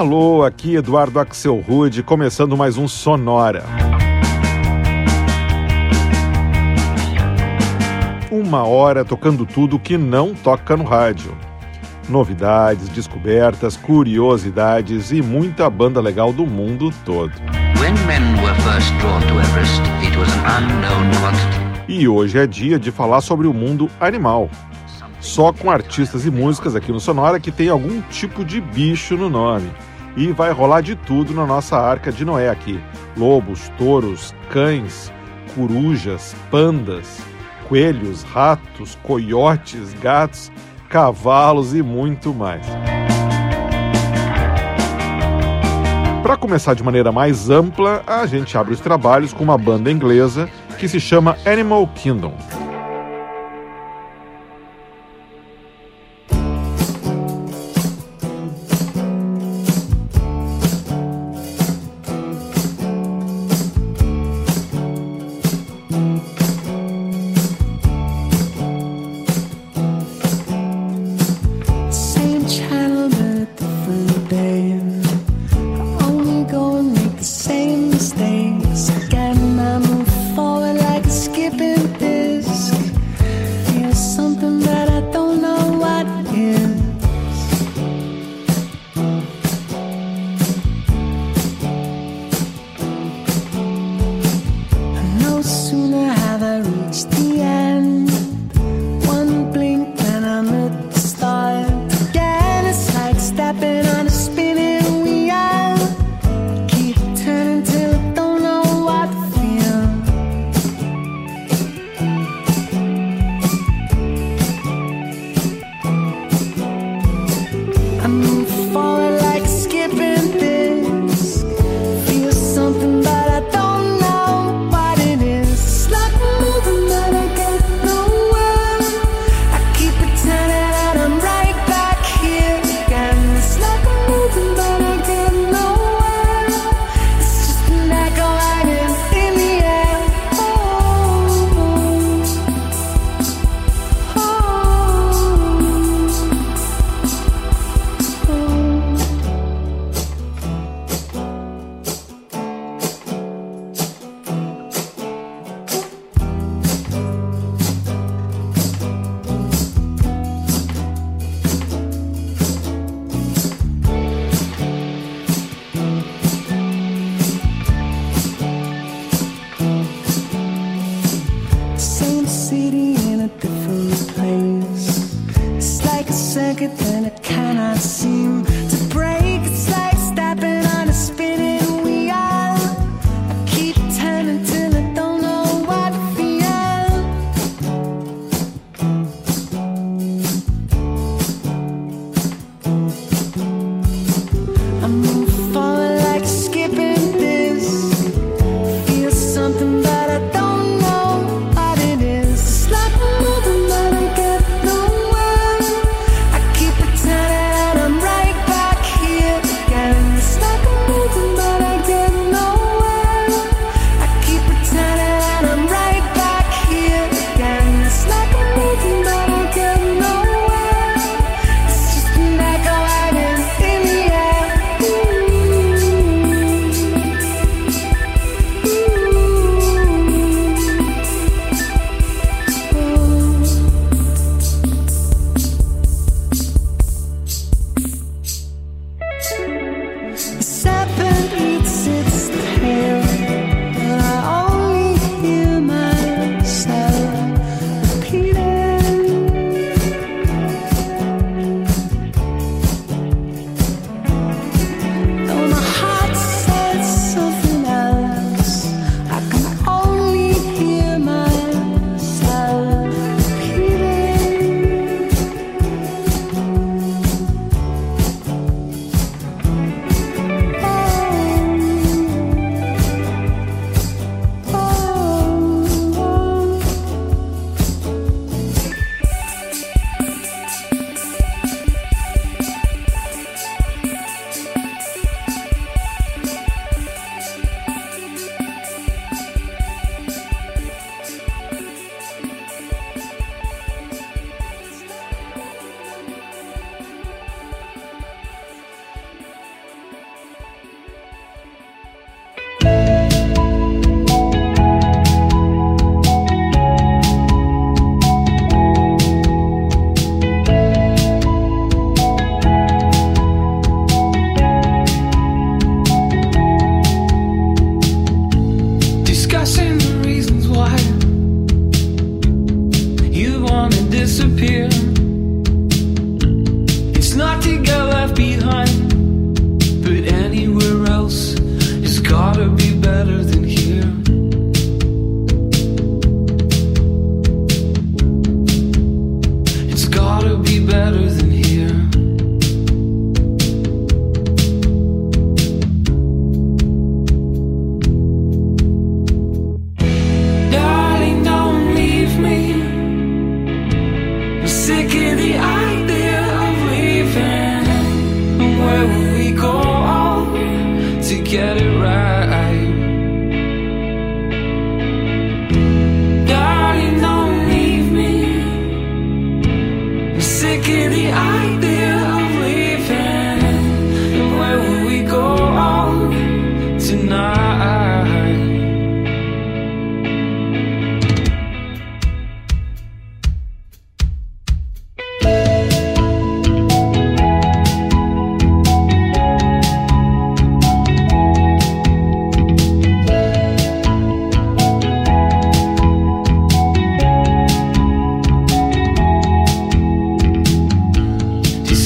Alô, aqui Eduardo Axel Rude, começando mais um Sonora. Uma hora tocando tudo que não toca no rádio. Novidades, descobertas, curiosidades e muita banda legal do mundo todo. E hoje é dia de falar sobre o mundo animal. Só com artistas e músicas aqui no Sonora que tem algum tipo de bicho no nome. E vai rolar de tudo na nossa arca de Noé aqui: lobos, touros, cães, corujas, pandas, coelhos, ratos, coiotes, gatos, cavalos e muito mais. Para começar de maneira mais ampla, a gente abre os trabalhos com uma banda inglesa que se chama Animal Kingdom.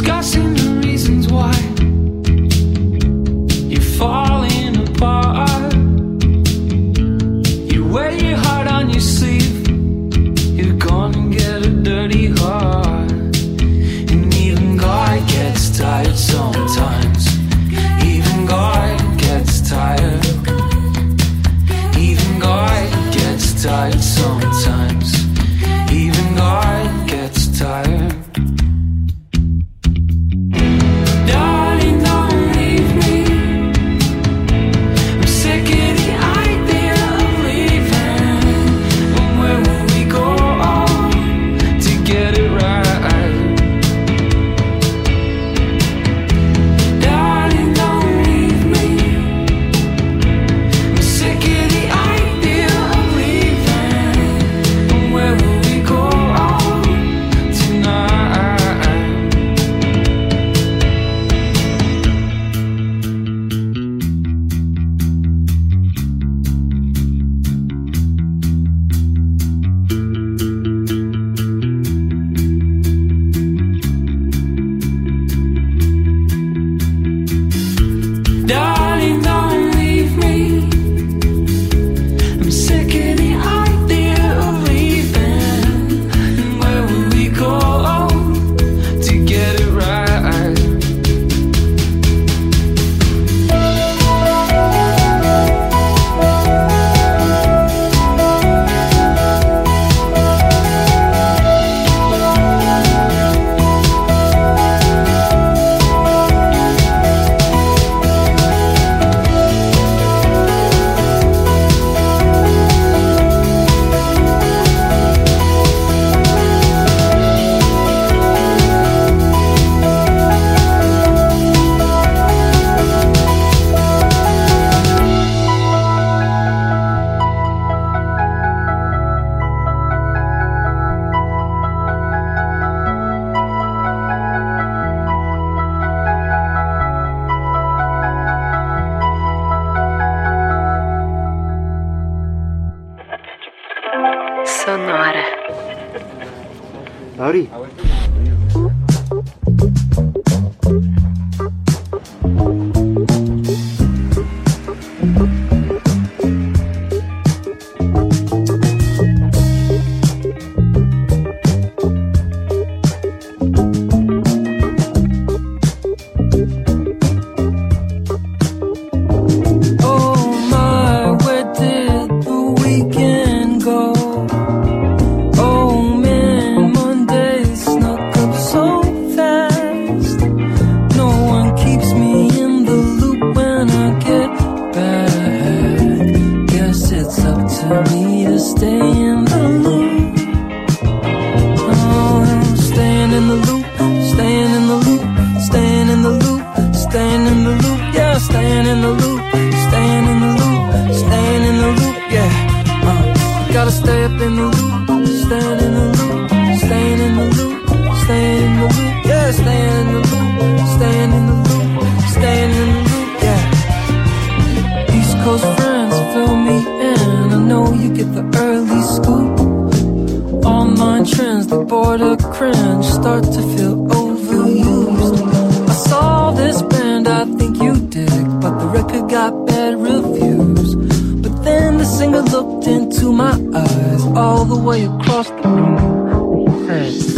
discussing the reasons why. gotta stay up in the loop, staying in the loop, staying in the loop, staying in the loop, yeah, staying in the loop, staying in the loop, staying in the loop, yeah. East Coast friends fill me in, I know you get the early scoop. Online trends, the border cringe, start to feel overused. I saw this band, I think you dig, but the record got bad reviews. But then the singer looked in into my eyes all the way across the room.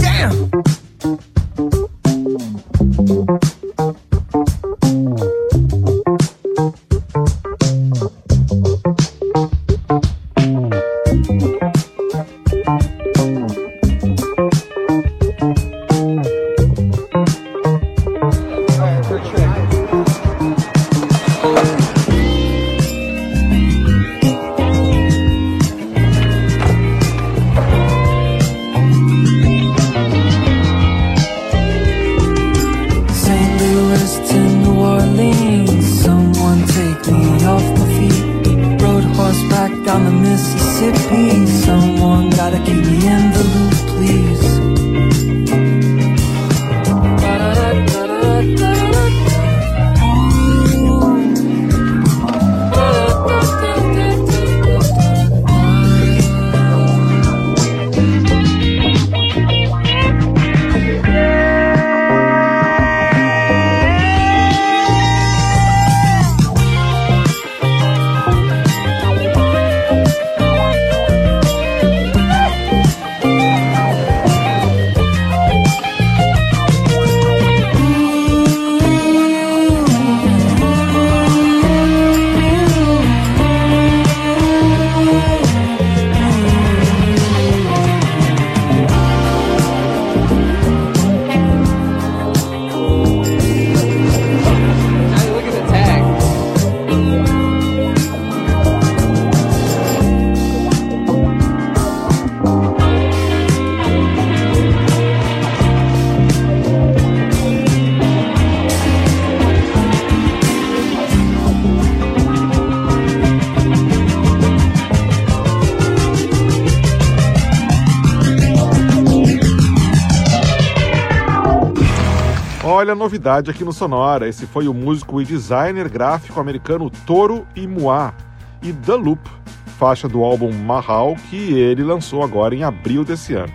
Olha a novidade aqui no Sonora. Esse foi o músico e designer gráfico americano Toro Imoa e The Loop, faixa do álbum Mahal que ele lançou agora em abril desse ano.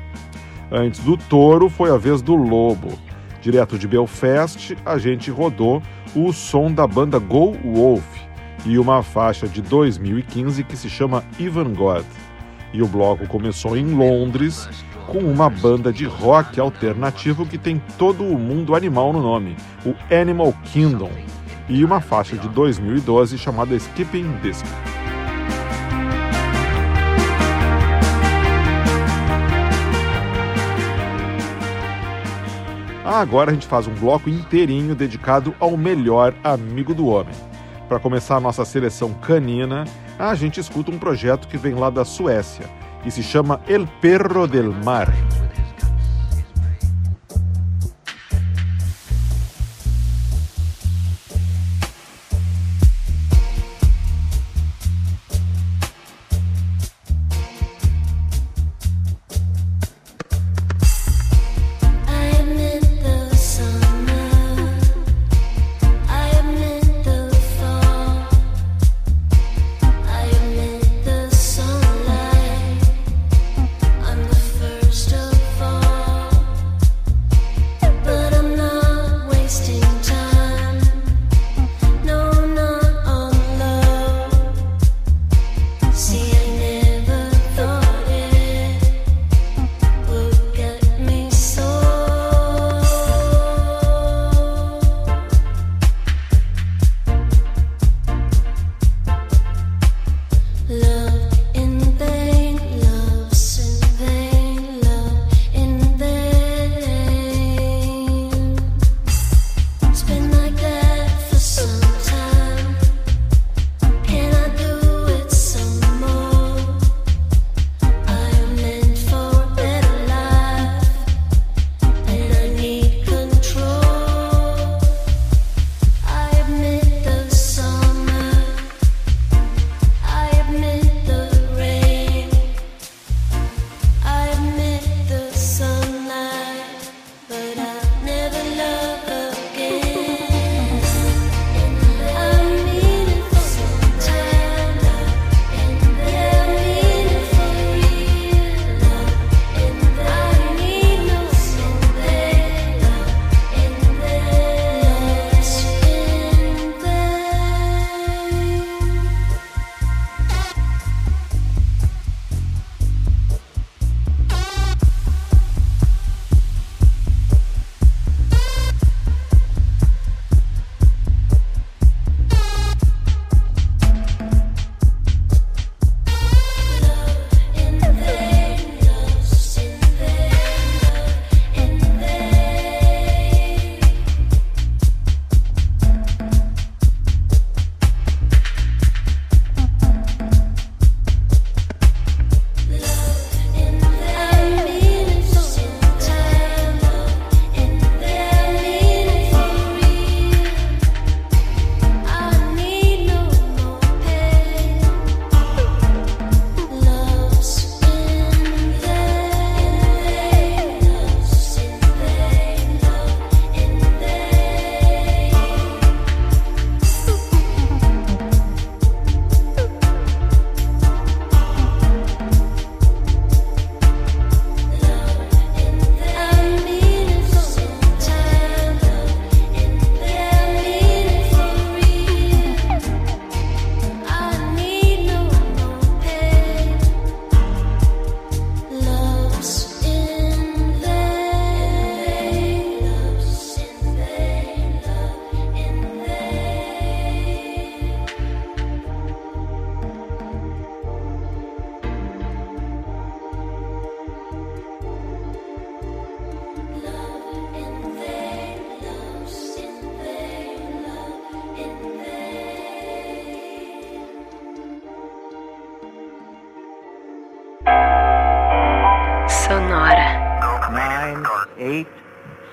Antes do Toro foi a vez do Lobo. Direto de Belfast, a gente rodou o som da banda Go Wolf e uma faixa de 2015 que se chama Even God. E o bloco começou em Londres com uma banda de rock alternativo que tem todo o mundo animal no nome, o Animal Kingdom, e uma faixa de 2012 chamada Skipping Disc. Agora a gente faz um bloco inteirinho dedicado ao melhor amigo do homem. Para começar a nossa seleção canina, a gente escuta um projeto que vem lá da Suécia e se chama El Perro del Mar.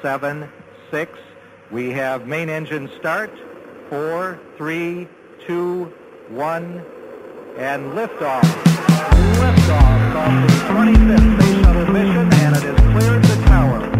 Seven, six. We have main engine start. Four, three, two, one, and liftoff. Liftoff of the 25th Space Shuttle mission, and it has cleared the tower.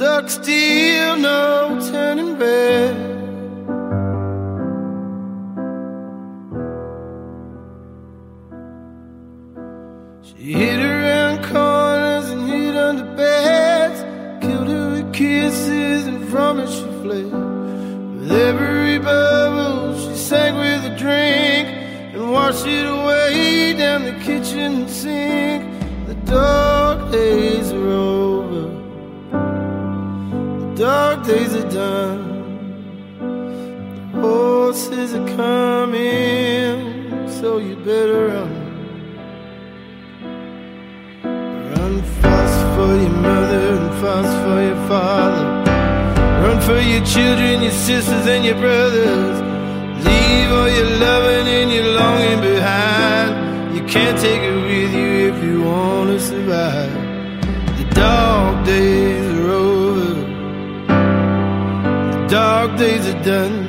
stuck still, no turning back. She hid around corners and hid under beds, killed her with kisses, and from it she fled. With every bubble, she sank with a drink and washed it away down the kitchen sink. The door. The horses are coming, so you better run. Run fast for your mother and fast for your father. Run for your children, your sisters, and your brothers. Leave all your loving and your longing behind. You can't take it with you if you wanna survive. The dog. done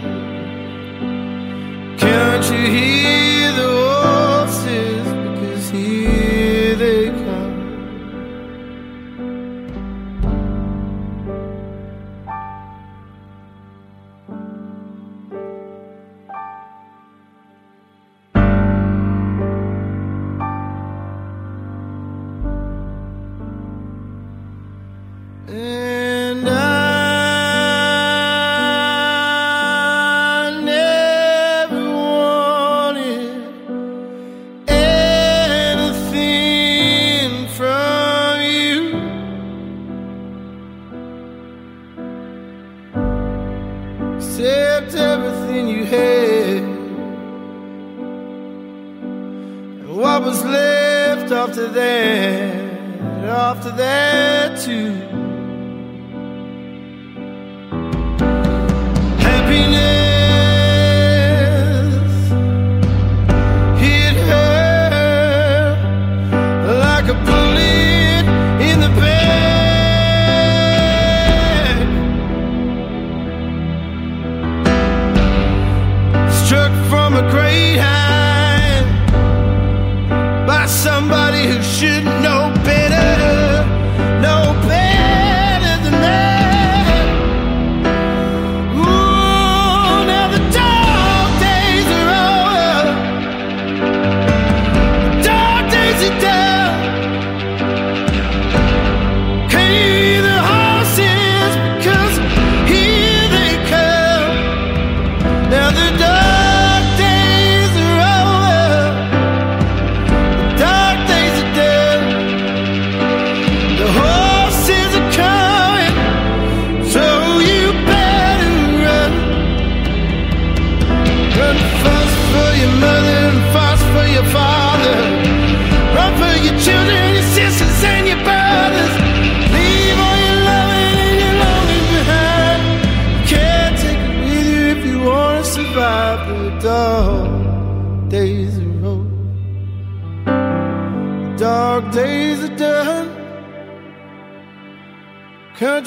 Hear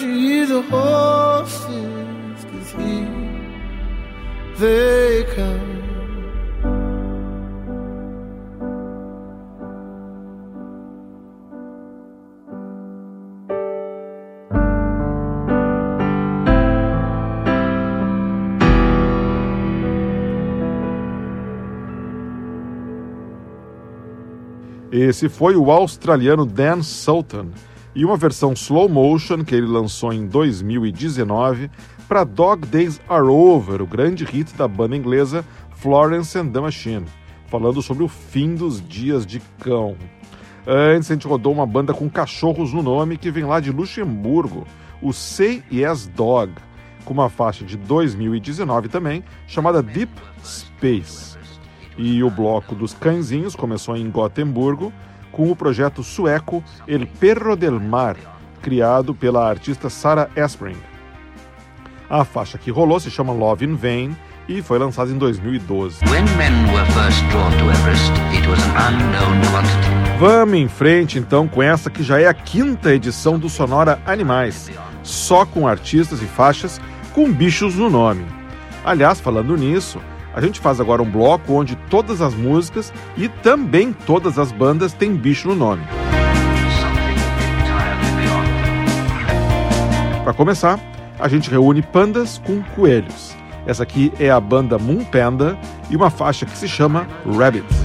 the horses? Cause here they come. Esse foi o australiano Dan Sultan e uma versão slow motion que ele lançou em 2019 para Dog Days Are Over, o grande hit da banda inglesa Florence and the Machine, falando sobre o fim dos dias de cão. Antes a gente rodou uma banda com cachorros no nome que vem lá de Luxemburgo, o Say Yes Dog, com uma faixa de 2019 também, chamada Deep Space. E o bloco dos cãezinhos começou em Gotemburgo com o projeto sueco El Perro del Mar, criado pela artista Sarah Espring. A faixa que rolou se chama Love in Vain e foi lançada em 2012. Vamos em frente então com essa que já é a quinta edição do Sonora Animais, só com artistas e faixas com bichos no nome. Aliás, falando nisso, a gente faz agora um bloco onde todas as músicas e também todas as bandas têm bicho no nome. Para começar, a gente reúne pandas com coelhos. Essa aqui é a banda Moon Panda e uma faixa que se chama Rabbit.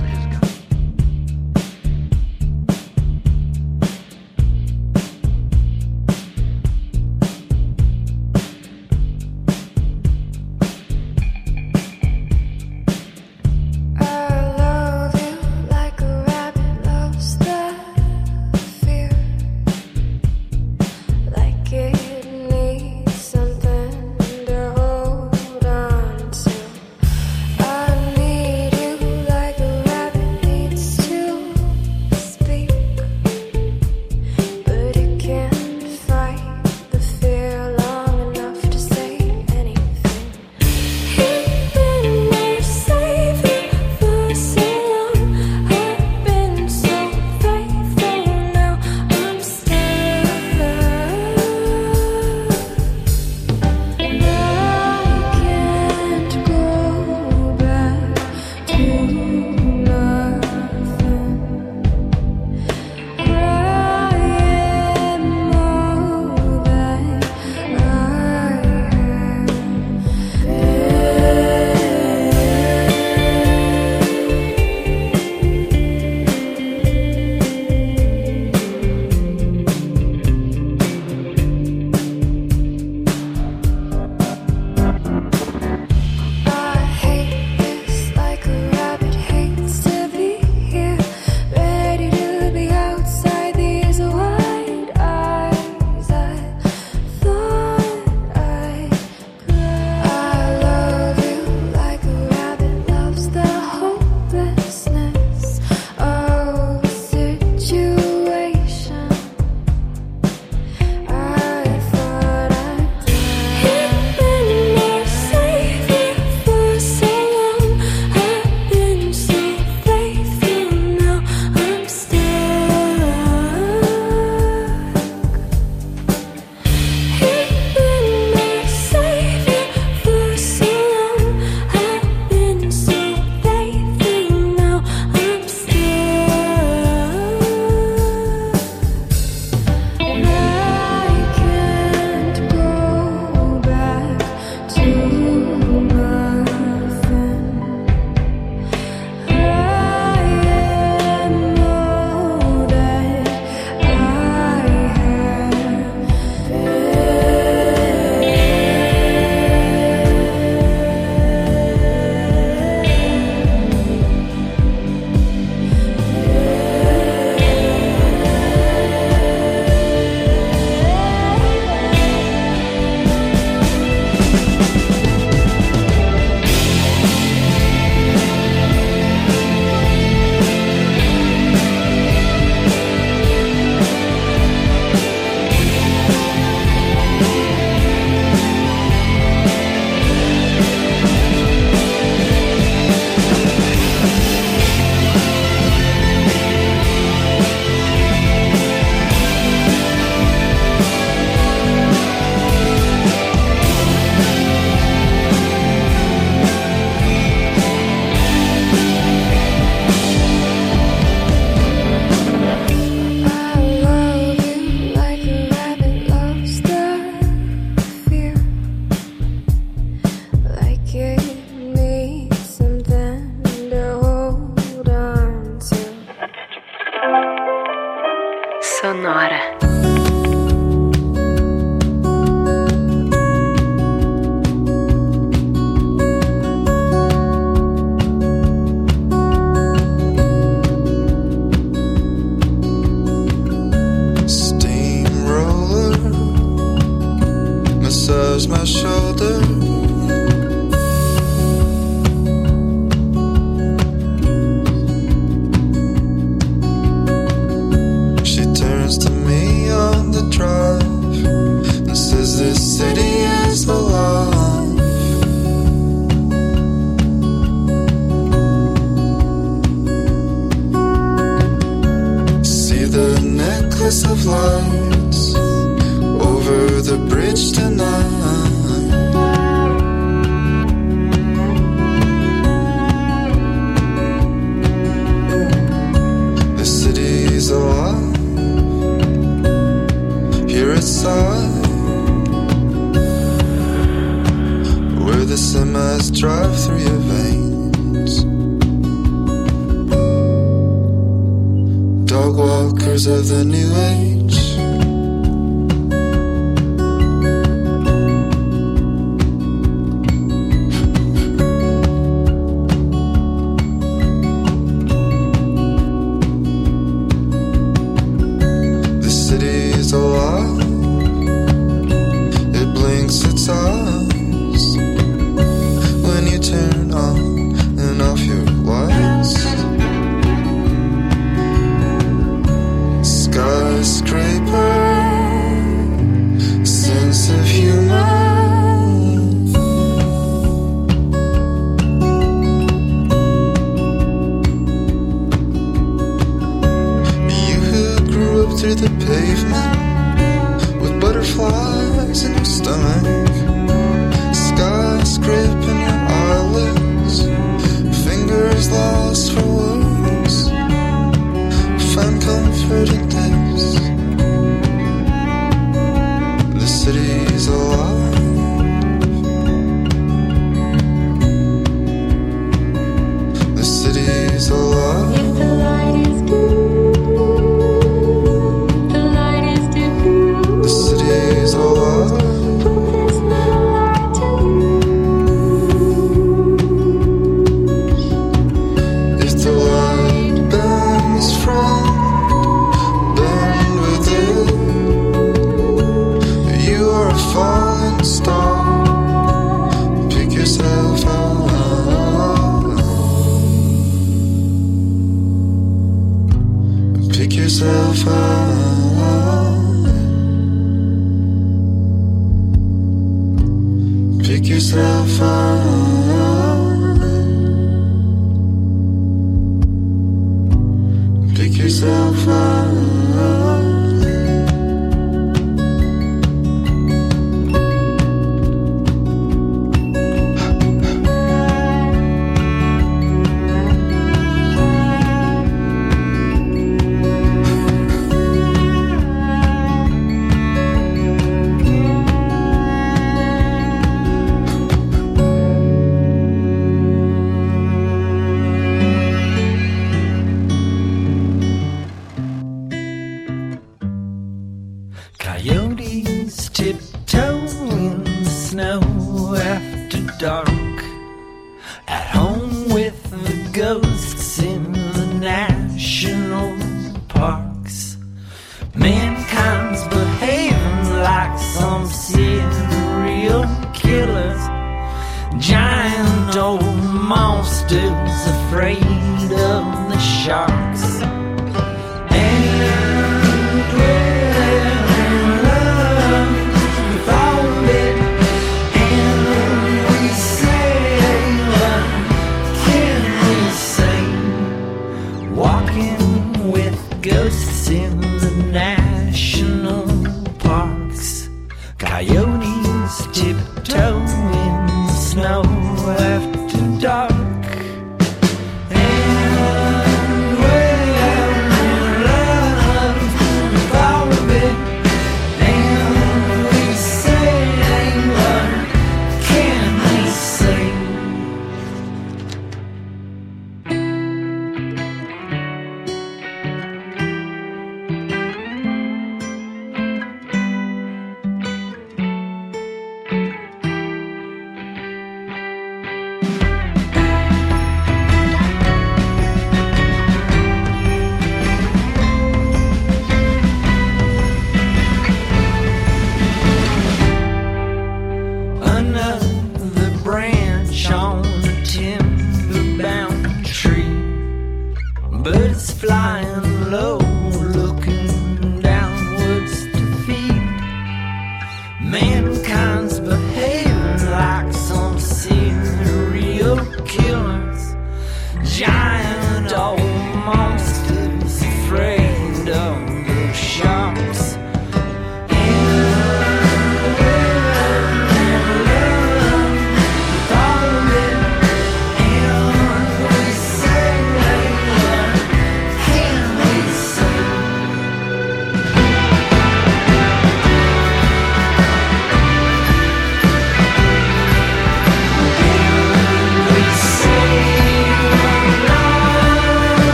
the semis drive through your veins. Dog walkers of the new age.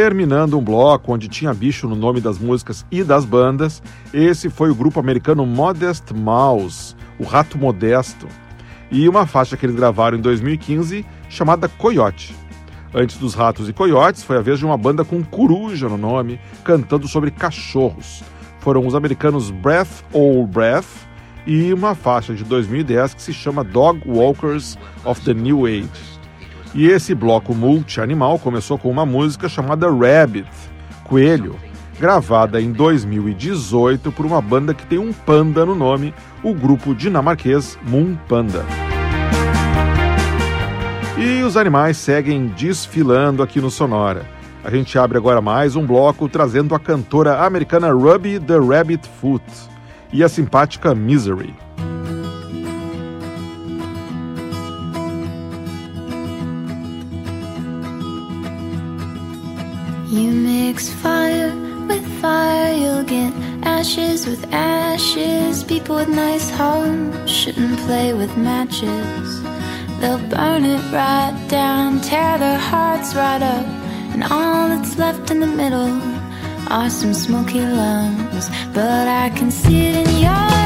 Terminando um bloco onde tinha bicho no nome das músicas e das bandas, esse foi o grupo americano Modest Mouse, o Rato Modesto, e uma faixa que eles gravaram em 2015 chamada Coyote. Antes dos Ratos e Coiotes, foi a vez de uma banda com coruja no nome, cantando sobre cachorros. Foram os americanos Breath All Breath e uma faixa de 2010 que se chama Dog Walkers of the New Age. E esse bloco multi-animal começou com uma música chamada Rabbit, Coelho, gravada em 2018 por uma banda que tem um panda no nome, o grupo dinamarquês Moon Panda. E os animais seguem desfilando aqui no Sonora. A gente abre agora mais um bloco trazendo a cantora americana Ruby the Rabbit Foot e a simpática Misery. Mix fire with fire, you'll get ashes with ashes. People with nice homes shouldn't play with matches. They'll burn it right down, tear their hearts right up, and all that's left in the middle are some smoky lungs. But I can see it in your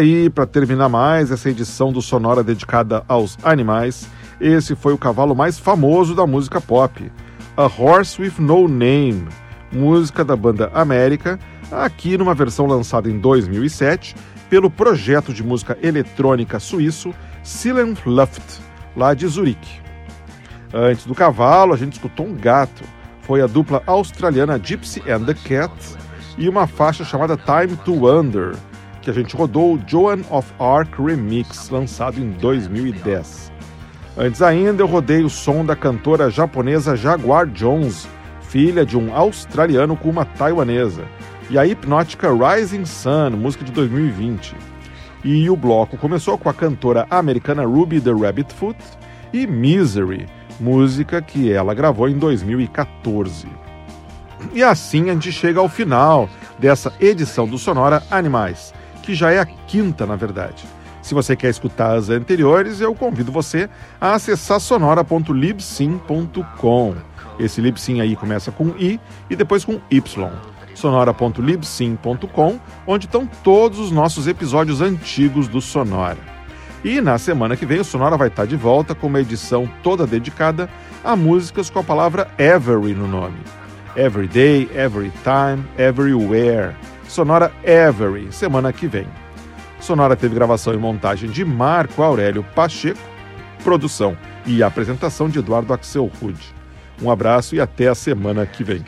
aí, para terminar mais essa edição do Sonora dedicada aos animais, esse foi o cavalo mais famoso da música pop, A Horse with No Name, música da banda América, aqui numa versão lançada em 2007 pelo projeto de música eletrônica suíço Silent Luft, lá de Zurique. Antes do cavalo, a gente escutou um gato. Foi a dupla australiana Gypsy and the Cat e uma faixa chamada Time to Wonder, que a gente rodou o Joan of Arc Remix, lançado em 2010. Antes ainda, eu rodei o som da cantora japonesa Jaguar Jones, filha de um australiano com uma taiwanesa, e a hipnótica Rising Sun, música de 2020. E o bloco começou com a cantora americana Ruby the Rabbit Foot e Misery, música que ela gravou em 2014. E assim a gente chega ao final dessa edição do Sonora Animais que já é a quinta, na verdade. Se você quer escutar as anteriores, eu convido você a acessar sonora.libsim.com. Esse libsim aí começa com i e depois com y. sonora.libsim.com, onde estão todos os nossos episódios antigos do Sonora. E na semana que vem o Sonora vai estar de volta com uma edição toda dedicada a músicas com a palavra every no nome. Every day, every time, everywhere. Sonora Every, semana que vem. Sonora teve gravação e montagem de Marco Aurélio Pacheco, produção e apresentação de Eduardo Axel Rude. Um abraço e até a semana que vem.